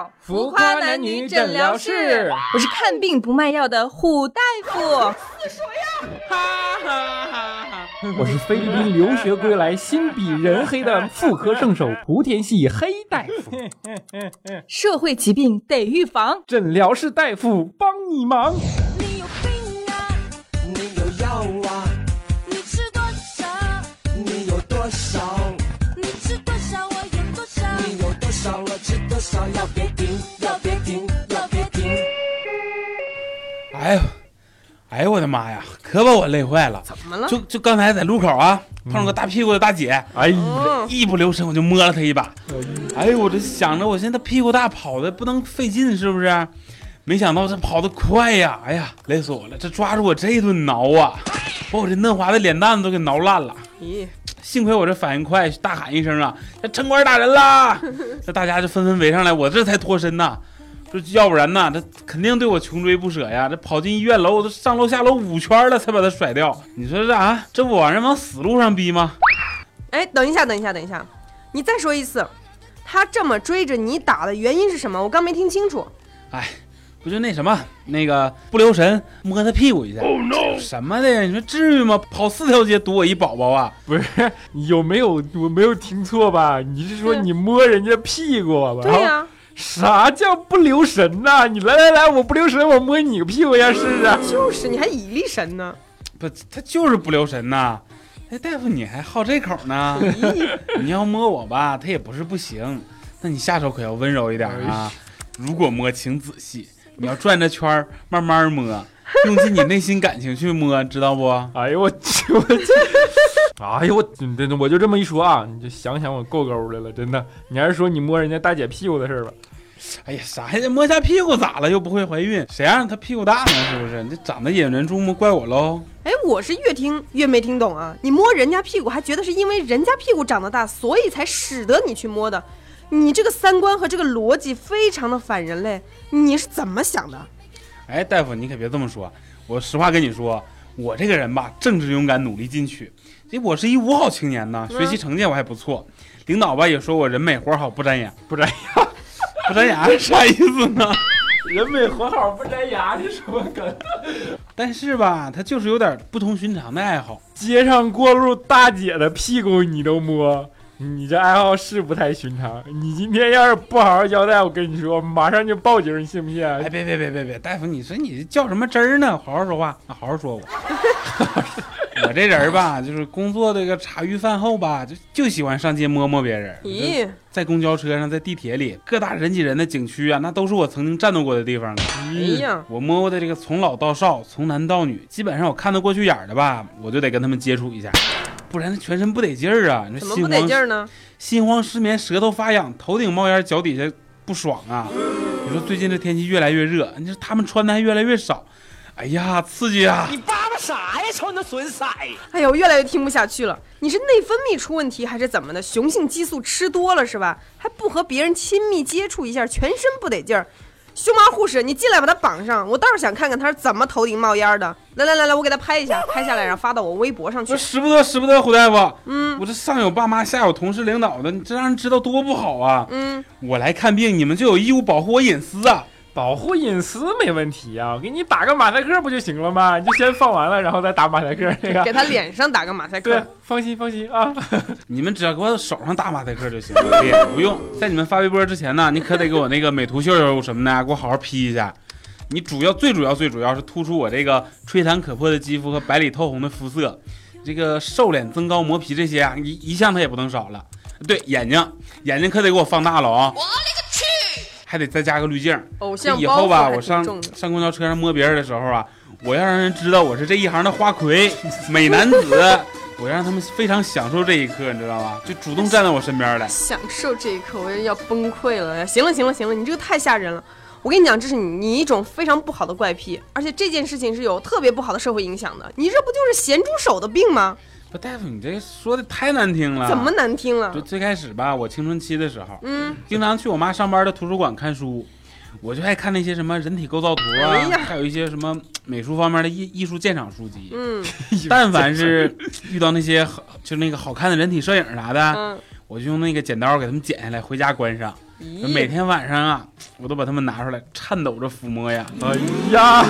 到浮夸男女诊疗室，我是看病不卖药的虎大夫。哈哈哈哈！我是菲律宾留学归来、心比人黑的妇科圣手莆田系黑大夫。社会疾病得预防，诊疗室大夫帮你忙。我吃多少？要别停，要别停，要别停。哎呦，哎呦我的妈呀，可把我累坏了！怎么了？就就刚才在路口啊，碰上个大屁股的大姐，哎呀，嗯，一不留神我就摸了她一把。哎呦，我这想着我现在屁股大，跑的不能费劲，是不是？没想到这跑得快呀！哎呀，累死我了！这抓住我这一顿挠啊，把我这嫩滑的脸蛋子都给挠烂了。咦，幸亏我这反应快，大喊一声啊，这城管打人啦！这大家就纷纷围上来，我这才脱身呐。这要不然呐，这肯定对我穷追不舍呀！这跑进医院楼，我都上楼下楼五圈了，才把他甩掉。你说这啊，这不往人往死路上逼吗？哎，等一下，等一下，等一下，你再说一次，他这么追着你打的原因是什么？我刚没听清楚。哎，不就那什么，那个不留神摸他屁股一下。Oh no！什么的呀？你说至于吗？跑四条街堵我一宝宝啊！不是，你有没有我没有听错吧？你是说你摸人家屁股吧？对呀、啥叫不留神呐、你来来来，我不留神，我摸你个屁股呀，试试。就是你还以力神呢。不，他就是不留神呐。哎，大夫，你还好这口呢？你要摸我吧，他也不是不行，那你下手可要温柔一点啊。如果摸，请仔细，你要转着圈儿慢慢摸，用尽你内心感情去摸，知道不？哎呦我去 我去！哎呦我真的我就这么一说啊，你就想想我够够的了，真的。你还是说你摸人家大姐屁股的事儿吧？哎呀，啥呀？摸下屁股咋了？又不会怀孕，谁让她屁股大呢？是不是？你这长得引人注目，怪我喽？哎，我是越听越没听懂啊！你摸人家屁股，还觉得是因为人家屁股长得大，所以才使得你去摸的。你这个三观和这个逻辑非常的反人类，你是怎么想的？哎，大夫，你可别这么说。我实话跟你说，我这个人吧，正直勇敢，努力进取。这我是一五好青年呢，学习成绩我还不错。领导吧也说我人美活好，不粘牙。不粘 牙，不粘牙啥意思呢？人美活好不粘牙，是什么梗？但是吧，他就是有点不同寻常的爱好。街上过路大姐的屁股你都摸，你这爱好是不太寻常。你今天要是不好好交代，我跟你说，马上就报警，你信不信？哎，别别别别别，大夫，你说你叫什么真儿呢？好好说话，啊好好说我。我这人吧，就是工作这个茶余饭后吧，就就喜欢上街摸摸别人。咦，在公交车上，在地铁里，各大人挤人的景区啊，那都是我曾经战斗过的地方。哎呀，我摸过的这个从老到少，从男到女，基本上我看得过去眼儿的吧，我就得跟他们接触一下，不然全身不得劲儿啊！你怎么不得说心慌劲儿呢？心慌失眠，舌头发痒，头顶冒烟，脚底下不爽啊！你说最近这天气越来越热，你说他们穿的还越来越少，哎呀，刺激啊！你叭叭啥呀？瞅你那损色！哎呀，我越来越听不下去了。你是内分泌出问题还是怎么的？雄性激素吃多了是吧？还不和别人亲密接触一下，全身不得劲儿。胸麻护士，你进来把他绑上，我倒是想看看他是怎么头顶冒烟的。来来来来，我给他拍一下，拍下来然后发到我微博上去我。使不得，使不得，胡大夫。嗯，我这上有爸妈，下有同事领导的，你这让人知道多不好啊！嗯，我来看病，你们就有义务保护我隐私啊！保护隐私没问题啊，我给你打个马赛克不就行了吗？你就先放完了，然后再打马赛克 这个。给他脸上打个马赛对克。，放心放心啊。你们只要给我手上打马赛克就行了，脸不用。在你们发微博之前呢，你可得给我那个美图秀秀什么的，给我好好 P 一下。你主要最主要最主要是突出我这个吹弹可破的肌肤和白里透红的肤色，这个瘦脸增高磨皮这些啊，一一项它也不能少了。对，眼睛眼睛可得给我放大了啊！我勒个去！还得再加个滤镜。偶像以后吧，我上上公交车上摸别人的时候啊，我要让人知道我是这一行的花魁、美男子，我要让他们非常享受这一刻，你知道吧？就主动站在我身边来。享受这一刻，我要崩溃了。行了行了行了，你这个太吓人了。我跟你讲，这是你你一种非常不好的怪癖，而且这件事情是有特别不好的社会影响的。你这不就是咸猪手的病吗？不，大夫，你这说的太难听了。怎么？难听了就？最开始吧，我青春期的时候，嗯，经常去我妈上班的图书馆看书，我就爱看那些什么人体构造图啊，哎还有一些什么美术方面的艺艺术鉴赏书籍。嗯 但凡是遇到那些好，就是那个好看的人体摄影啥的，嗯，我就用那个剪刀给他们剪下来，回家观赏。每天晚上啊，我都把它们拿出来，颤抖着抚摸呀。哎呀，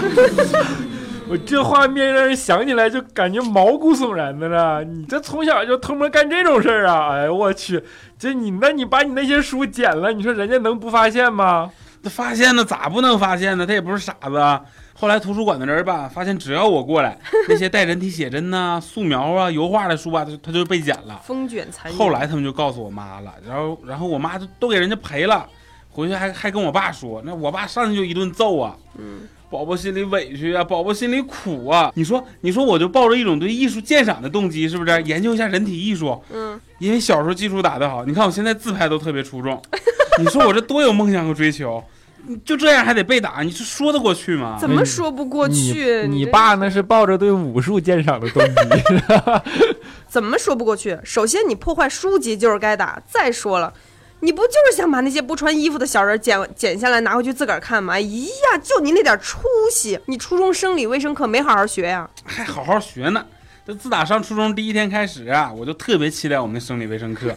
我这画面让人想起来就感觉毛骨悚然的了。你这从小就偷摸干这种事儿啊？哎呦我去，这你那你把你那些书剪了，你说人家能不发现吗？那发现了，咋不能发现呢？他也不是傻子啊。后来图书馆的人吧，发现只要我过来，那些带人体写真呐、素描啊、油画的书吧，他就他就被剪了。风卷残云。后来他们就告诉我妈了，然后然后我妈就都给人家赔了，回去还还跟我爸说，那我爸上去就一顿揍啊。嗯，宝宝心里委屈啊，宝宝心里苦啊。你说，你说，我就抱着一种对艺术鉴赏的动机，是不是？研究一下人体艺术，嗯，因为小时候基础打得好。你看我现在自拍都特别出众，你说我这多有梦想和追求，你就这样还得被打，你这说得过去吗？怎么说不过去？你爸那是抱着对武术鉴赏的动机。怎么说不过去？首先，你破坏书籍就是该打。再说了，你不就是想把那些不穿衣服的小人剪剪下来拿回去自个儿看吗？哎呀，就你那点出息，你初中生理卫生课没好好学呀、还好好学呢。这自打上初中第一天开始啊，我就特别期待我们的生理卫生课。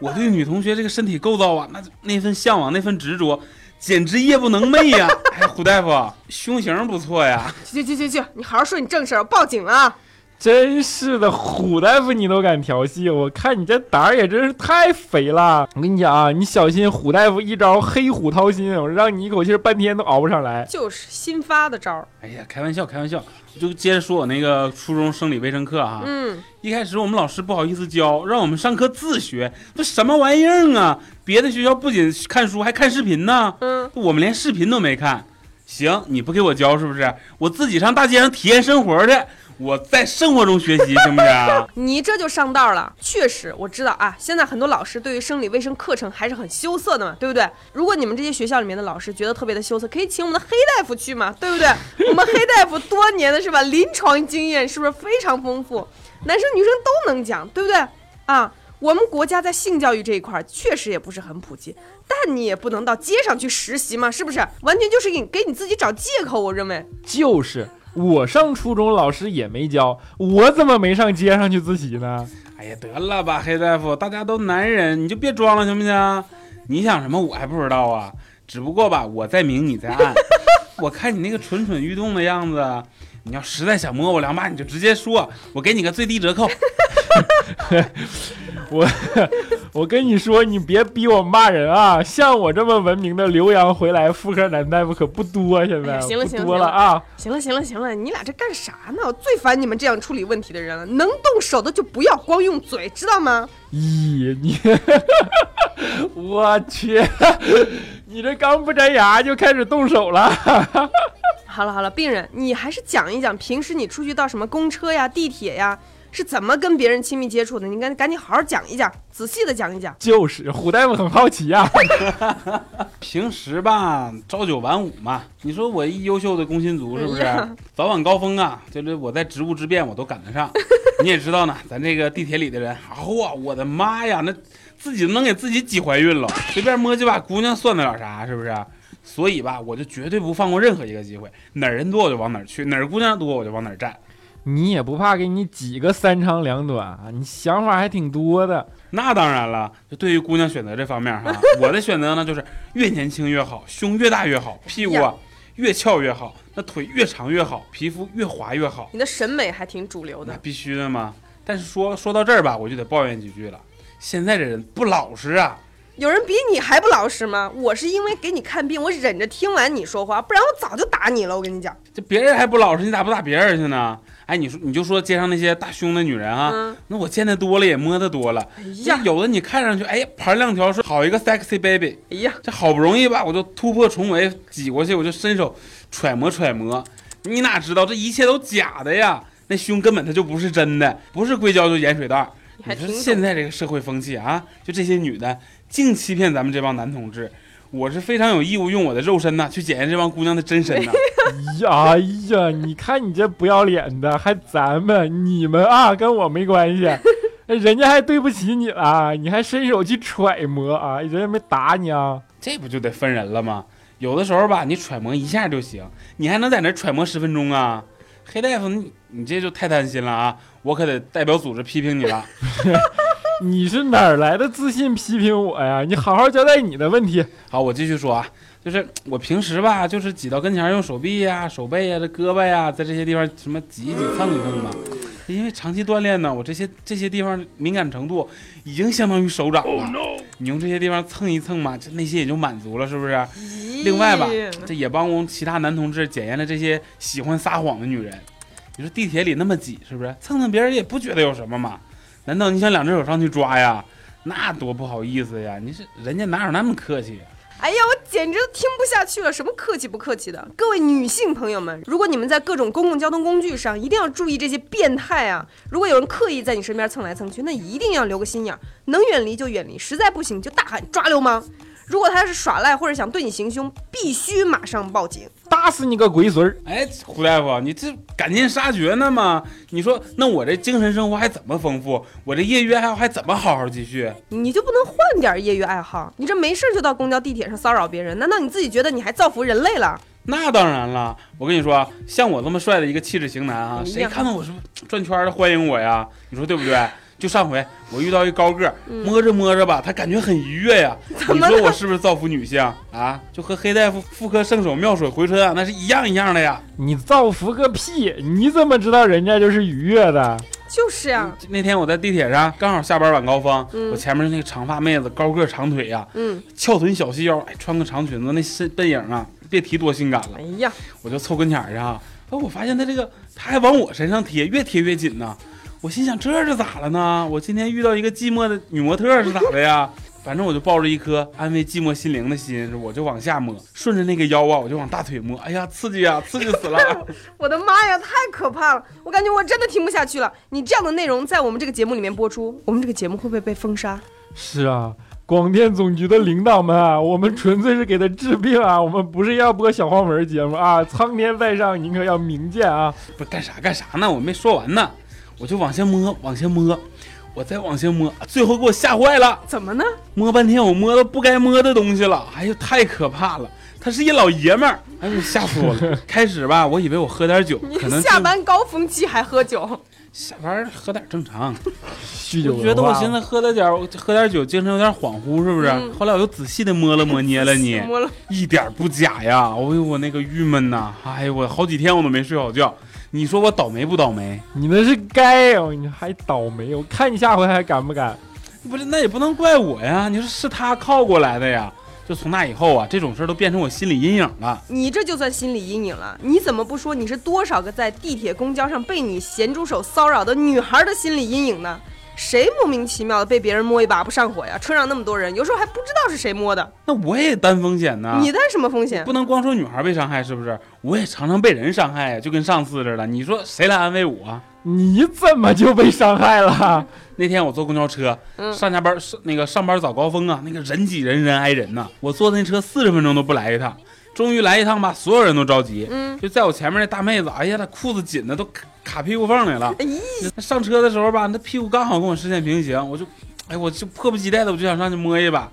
我对女同学这个身体构造啊，那那份向往，那份执着，简直夜不能寐呀！哎，胡大夫，胸型不错呀。去去去去去，你好好说你正事儿，我报警了啊！真是的，虎大夫你都敢调戏，我看你这胆儿也真是太肥了。我跟你讲啊，你小心虎大夫一招黑虎掏心，我让你一口气儿半天都熬不上来。就是新发的招儿。哎呀，开玩笑，开玩笑。就接着说我那个初中生理卫生课哈，嗯，一开始我们老师不好意思教，让我们上课自学，这什么玩意儿啊？别的学校不仅看书，还看视频呢。嗯，我们连视频都没看。行，你不给我教是不是？我自己上大街上体验生活去，我在生活中学习，行不行？你这就上道了。确实，我知道啊，现在很多老师对于生理卫生课程还是很羞涩的嘛，对不对？如果你们这些学校里面的老师觉得特别的羞涩，可以请我们的黑大夫去嘛，对不对？我们黑大夫多年的是吧，临床经验是不是非常丰富？男生女生都能讲，对不对？啊，我们国家在性教育这一块儿确实也不是很普及，但你也不能到街上去实习嘛，是不是？完全就是给你给你自己找借口，我认为。就是我上初中老师也没教，我怎么没上街上去自习呢？哎呀，得了吧，黑大夫，大家都男人，你就别装了，行不行？你想什么，我还不知道啊。只不过吧，我在明，你在暗。我看你那个蠢蠢欲动的样子，你要实在想摸我两把，你就直接说，我给你个最低折扣。我我跟你说，你别逼我骂人啊！像我这么文明的留洋回来妇科男大夫可不多，现在、哎行了不行了行了多了啊！行了行了行了，你俩这干啥呢？我最烦你们这样处理问题的人了。能动手的就不要光用嘴，知道吗？咦，你，我去，你这刚不摘牙就开始动手了？好了好了，病人，你还是讲一讲平时你出去到什么公车呀、地铁呀，是怎么跟别人亲密接触的？你赶赶紧好好讲一讲，仔细的讲一讲。就是虎大夫很好奇呀、平时吧，朝九晚五嘛。你说我一优秀的工薪族是不是哎？早晚高峰啊，就是我在职务之便我都赶得上。你也知道呢，咱这个地铁里的人，嚯、我的妈呀，那自己能给自己挤怀孕了，随便摸几把姑娘算得了啥？是不是？所以吧，我就绝对不放过任何一个机会，哪儿人多我就往哪儿去，哪儿姑娘多我就往哪儿站。你也不怕给你挤个三长两短啊？你想法还挺多的。那当然了，就对于姑娘选择这方面哈，我的选择呢就是越年轻越好，胸越大越好，屁股啊越翘越好，那腿越长越好，皮肤越滑越好，你的审美还挺主流的。那必须的嘛。但是说说到这儿吧，我就得抱怨几句了，现在这人不老实啊。有人比你还不老实吗？我是因为给你看病，我忍着听完你说话，不然我早就打你了。我跟你讲，这别人还不老实，你咋不打别人去呢？哎，你说你就说街上那些大胸的女人啊，嗯，那我见的多了，也摸的多了。哎呀，有的你看上去，哎呀，盘亮条是好一个 sexy baby，哎呀，这好不容易吧，我就突破重围挤过去，我就伸手揣摩揣摩。你哪知道这一切都假的呀？那胸根本它就不是真的，不是硅胶就盐水袋儿。你说。现在这个社会风气啊，就这些女的净欺骗咱们这帮男同志。我是非常有义务用我的肉身呐去检验这帮姑娘的真身呐。呀 哎呀，你看你这不要脸的，还咱们你们啊，跟我没关系。人家还对不起你了，你还伸手去揣摩啊？人家没打你啊？这不就得分人了吗？有的时候吧，你揣摩一下就行，你还能在那揣摩十分钟啊？黑大夫，你你这就太贪心了啊！我可得代表组织批评你了。你是哪儿来的自信批评我呀？你好好交代你的问题。好，我继续说啊，就是我平时吧，就是挤到跟前儿用手臂呀、手背呀、这胳膊呀，在这些地方什么挤一挤、蹭一蹭吧。因为长期锻炼呢，我这些这些地方敏感程度已经相当于手掌了。你用这些地方蹭一蹭嘛，就那些也就满足了，是不是？另外吧这也帮我们其他男同志检验了这些喜欢撒谎的女人。你说地铁里那么挤，是不是蹭蹭别人也不觉得有什么嘛？难道你想两只手上去抓呀？那多不好意思呀！你是人家哪有那么客气呀？哎呀，我简直都听不下去了！什么客气不客气的？各位女性朋友们，如果你们在各种公共交通工具上，一定要注意这些变态啊！如果有人刻意在你身边蹭来蹭去，那一定要留个心眼儿，能远离就远离，实在不行就大喊抓流氓。如果他要是耍赖或者想对你行凶，必须马上报警。打死你个龟孙儿！哎，胡大夫，你这赶尽杀绝呢吗？你说那我这精神生活还怎么丰富？我这业余爱好还怎么好好继续？你就不能换点业余爱好？你这没事就到公交、地铁上骚扰别人，难道你自己觉得你还造福人类了？那当然了，我跟你说啊，像我这么帅的一个气质型男啊，谁看到我是转圈的欢迎我呀？你说对不对？就上回我遇到一高个，摸着摸着吧，他感觉很愉悦呀。你说我是不是造福女性啊？就和黑大夫妇科圣手妙水回春啊，那是一样一样的呀。你造福个屁！你怎么知道人家就是愉悦的？就是呀、那天我在地铁上，刚好下班晚高峰，嗯我前面那个长发妹子，高个长腿呀，嗯，翘臀小细腰，哎，穿个长裙子，那身背影啊，别提多性感了哎。呀，我就凑跟前儿去啊，哎，我发现他这个他还往我身上贴，越贴越紧呢。我心想这是咋了呢？我今天遇到一个寂寞的女模特是咋的呀？反正我就抱着一颗安慰寂寞心灵的心，我就往下摸，顺着那个腰啊，我就往大腿摸。哎呀，刺激啊，刺激死了！我的妈呀，太可怕了！我感觉我真的听不下去了。你这样的内容在我们这个节目里面播出，我们这个节目会不会被封杀？是啊，广电总局的领导们啊，我们纯粹是给他治病啊，我们不是要播小黄文节目啊！苍天在上，您可要明鉴啊！不干啥干啥呢？我没说完呢，我就往下摸，往下摸，我再往下摸，最后给我吓坏了。怎么呢？摸半天，我摸到不该摸的东西了，哎呦，太可怕了！他是一老爷们儿，哎呦，吓死我了。开始吧，我以为我喝点酒，可能下班高峰期还喝酒？下班喝点正常。酗酒我觉得我现在在喝了点喝点酒，精神有点恍惚，是不是？嗯后来我又仔细的摸了摸捏了捏，摸了，一点不假呀！哎呦，我那个郁闷呐，哎呦，我好几天我都没睡好觉。你说我倒霉不倒霉？你那是该哦、你还倒霉！我看你下回还敢不敢？不是，那也不能怪我呀。你说是他靠过来的呀。就从那以后啊，这种事儿都变成我心理阴影了。你这就算心理阴影了。你怎么不说你是多少个在地铁、公交上被你咸猪手骚扰的女孩的心理阴影呢？谁莫名其妙的被别人摸一把不上火呀？车上那么多人，有时候还不知道是谁摸的，那我也担风险呢。你担什么风险？不能光说女孩被伤害，是不是？我也常常被人伤害呀，就跟上次似的。你说谁来安慰我啊？你怎么就被伤害了？那天我坐公交车，嗯上下班上那个上班早高峰啊，那个人挤人，人挨人呐。我坐那车四十分钟都不来一趟，终于来一趟吧，所有人都着急。嗯，就在我前面那大妹子，哎呀，她裤子紧的都卡卡屁股缝里了。哎，上车的时候吧，那屁股刚好跟我视线平行，我就，哎，我就迫不及待的我就想上去摸一把，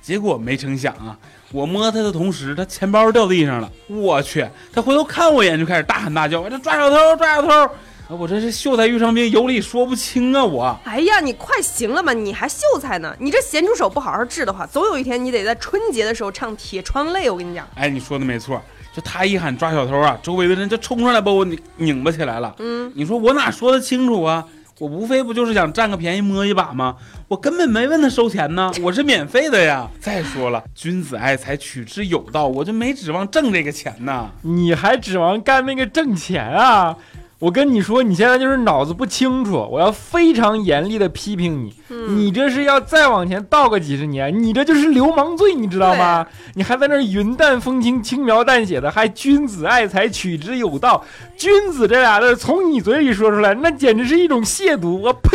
结果没成想啊，我摸她的同时，她钱包掉地上了，我去，她回头看我一眼就开始大喊大叫，我这抓小偷，抓小偷，啊我这是秀才遇上兵，有理说不清啊，我。哎呀，你快行了吧？你还秀才呢？你这咸猪手不好好治的话，总有一天你得在春节的时候唱《铁窗泪》。我跟你讲，哎，你说的没错，就他一喊抓小偷啊，周围的人就冲上来把我拧拧巴起来了。嗯，你说我哪说得清楚啊？我无非不就是想占个便宜摸一把吗？我根本没问他收钱呢，我是免费的呀。再说了，君子爱财，取之有道，我就没指望挣这个钱呢。你还指望干那个挣钱啊？我跟你说，你现在就是脑子不清楚，我要非常严厉的批评你。嗯你这是要再往前倒个几十年，你这就是流氓罪，你知道吗？你还在那儿云淡风轻、轻描淡写的，还君子爱财，取之有道。君子这俩字从你嘴里说出来，那简直是一种亵渎！我呸！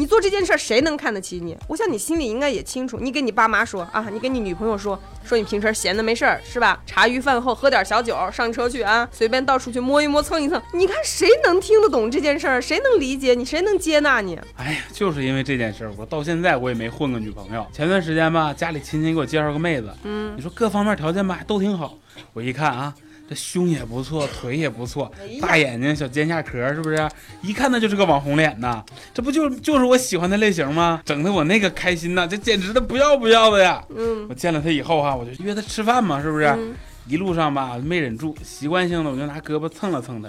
你做这件事儿，谁能看得起你？我想你心里应该也清楚。你给你爸妈说啊，你跟你女朋友说，说你平时闲的没事儿是吧？茶余饭后喝点小酒，上车去啊，随便到处去摸一摸、蹭一蹭。你看谁能听得懂这件事儿？谁能理解你？谁能接纳你？哎呀，就是因为这件事儿，我到现在我也没混个女朋友。前段时间吧，家里亲戚给我介绍个妹子，嗯，你说各方面条件吧都挺好。我一看啊，这胸也不错，腿也不错，大眼睛，小尖下壳，是不是？一看那就是个网红脸呐，这不就就是我喜欢的类型吗？整的我那个开心呐，这简直的不要不要的呀！嗯我见了他以后哈、我就约他吃饭嘛，是不是？嗯一路上吧没忍住，习惯性的我就拿胳膊蹭了蹭他，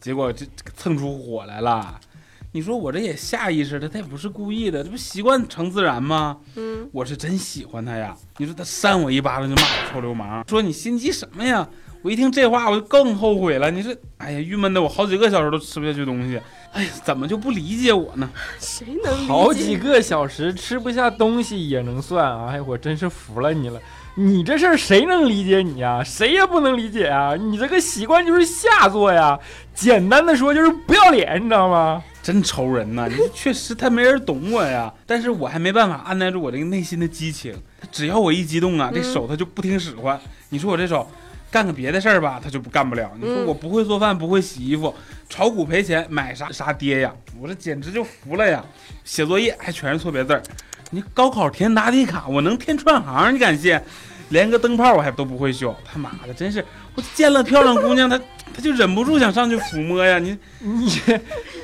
结果这这蹭出火来了。你说我这也下意识的，他也不是故意的，这不习惯成自然吗？嗯，我是真喜欢他呀！你说他扇我一巴掌就骂我臭流氓，说你心机什么呀？我一听这话我就更后悔了。你说，哎呀，郁闷的我好几个小时都吃不下去东西。哎呀，怎么就不理解我呢？谁能理解好几个小时吃不下东西也能算啊！哎，我真是服了你了。你这事儿谁能理解你呀？谁也不能理解啊！你这个习惯就是下作呀，简单的说就是不要脸，你知道吗？真愁人呐！你确实他没人懂我呀，但是我还没办法按耐住我这个内心的激情。他只要我一激动啊，这手他就不听使唤。你说我这手干个别的事儿吧，他就不干不了。你说嗯我不会做饭，不会洗衣服，炒股赔钱，买啥啥跌呀，我这简直就服了呀！写作业还全是错别字儿，你高考填答题卡，我能填串行，你敢信？连个灯泡我还都不会修，他妈的，真是我见了漂亮姑娘，她她就忍不住想上去抚摸呀！你 你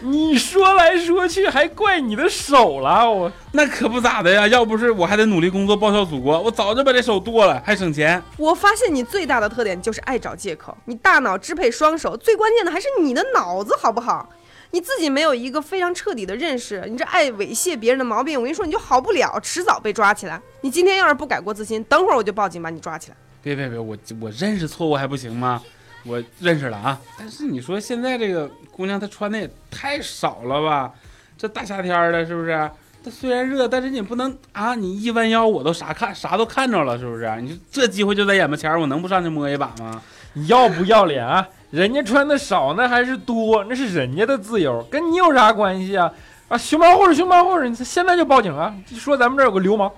你说来说去还怪你的手了，我那可不咋的呀，要不是我还得努力工作报效祖国，我早就把这手剁了，还省钱。我发现你最大的特点就是爱找借口，你大脑支配双手，最关键的还是你的脑子好不好？你自己没有一个非常彻底的认识，你这爱猥亵别人的毛病，我跟你说你就好不了，迟早被抓起来。你今天要是不改过自新，等会儿我就报警把你抓起来。别别别，我我认识错误还不行吗？我认识了啊，但是你说现在这个姑娘她穿的也太少了吧？这大夏天的，是不是？她虽然热，但是你不能啊！你一弯腰，我都啥看啥都看着了，是不是？你这机会就在眼巴前，我能不上去摸一把吗？你要不要脸啊？人家穿的少那还是多，那是人家的自由，跟你有啥关系啊？啊，熊猫护士，熊猫护士，你现在就报警啊！说咱们这儿有个流氓。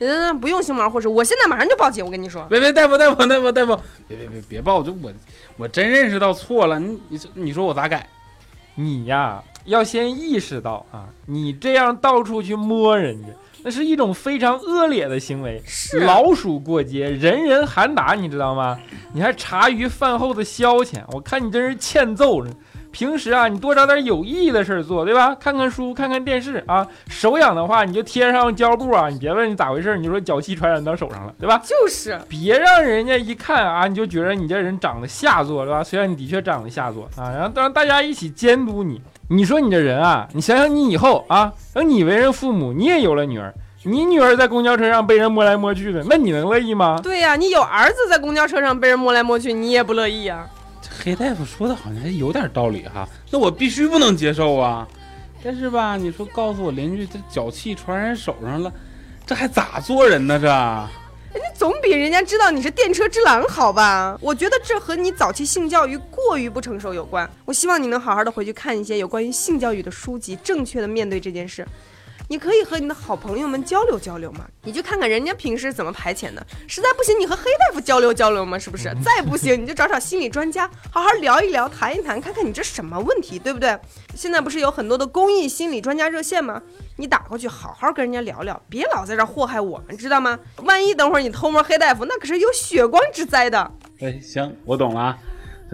嗯，不用熊猫护士，我现在马上就报警。我跟你说，别别，大夫大夫大夫大夫，别别别别报！就我我真认识到错了，你你你说我咋改？你呀，要先意识到啊，你这样到处去摸人家，那是一种非常恶劣的行为，是老鼠过街，人人喊打，你知道吗？你还茶余饭后的消遣，我看你真是欠揍呢。平时啊，你多找点有意义的事儿做，对吧？看看书，看看电视啊。手痒的话，你就贴上胶布啊。你别问你咋回事，你就说脚气传染到手上了，对吧？就是别让人家一看啊，你就觉得你这人长得下作，对吧？虽然你的确长得下作啊，然后让大家一起监督你。你说你这人啊，你想想你以后啊，等你为人父母，你也有了女儿，你女儿在公交车上被人摸来摸去的，那你能乐意吗？对呀、你有儿子在公交车上被人摸来摸去，你也不乐意呀、这这黑大夫说的好像有点道理哈，那我必须不能接受啊。但是吧，你说告诉我邻居这脚气传染手上了，这还咋做人呢？这人家总比人家知道你是电车之狼好吧？我觉得这和你早期性教育过于不成熟有关。我希望你能好好的回去看一些有关于性教育的书籍，正确的面对这件事。你可以和你的好朋友们交流交流嘛，你就看看人家平时怎么排遣的。实在不行，你和黑大夫交流交流嘛，是不是？再不行，你就找找心理专家，好好聊一聊，谈一谈，看看你这什么问题，对不对？现在不是有很多的公益心理专家热线吗？你打过去好好跟人家聊聊，别老在这祸害我们，知道吗？万一等会儿你偷摸黑大夫，那可是有血光之灾的。哎，行，我懂了啊。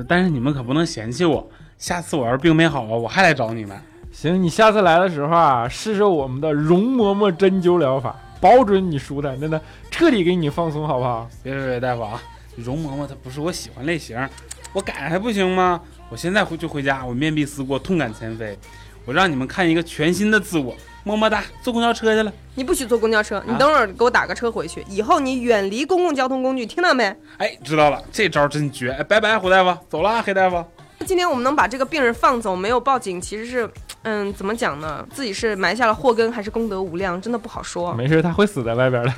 但是你们可不能嫌弃我，下次我要是病没好啊，我还来找你们。行，你下次来的时候啊，试试我们的容嬷嬷针灸疗法，保准你舒坦，真的彻底给你放松，好不好？别别别，大夫啊，容嬷嬷她不是我喜欢类型，我改还不行吗？我现在回就回家，我面壁思过，痛改前非，我让你们看一个全新的自我。么么哒，坐公交车去了。你不许坐公交车，你等会儿给我打个车回去。以后你远离公共交通工具，听到没？哎，知道了，这招真绝。哎，拜拜，胡大夫，走了啊，黑大夫。今天我们能把这个病人放走，没有报警，其实是，嗯，怎么讲呢？自己是埋下了祸根，还是功德无量，真的不好说。没事，他会死在外边的。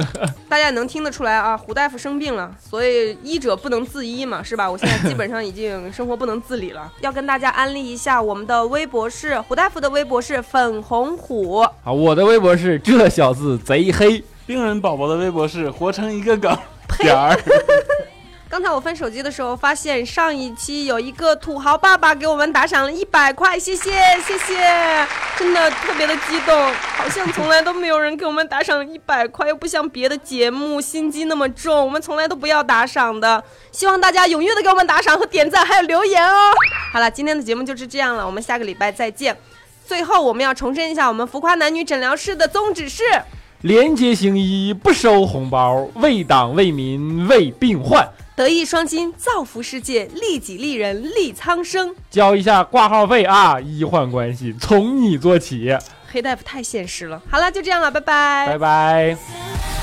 大家也能听得出来啊，胡大夫生病了，所以医者不能自医嘛，是吧？我现在基本上已经生活不能自理了。要跟大家安利一下我们的微博是胡大夫的微博是粉红虎，好，我的微博是这小子贼黑。病人宝宝的微博是活成一个梗点儿。刚才我翻手机的时候，发现上一期有一个土豪爸爸给我们打赏了一百块，谢谢谢谢，真的特别的激动，好像从来都没有人给我们打赏一百块，又不像别的节目心机那么重，我们从来都不要打赏的。希望大家踊跃的给我们打赏和点赞，还有留言哦。好了，今天的节目就是这样了，我们下个礼拜再见。最后，我们要重申一下我们浮夸男女诊疗室的宗旨是。廉洁行医，不收红包，为党为民为病患。德艺双馨，造福世界，利己利人，利苍生。交一下挂号费啊！医患关系从你做起，黑大夫太现实了。好了，就这样了，拜拜。拜拜。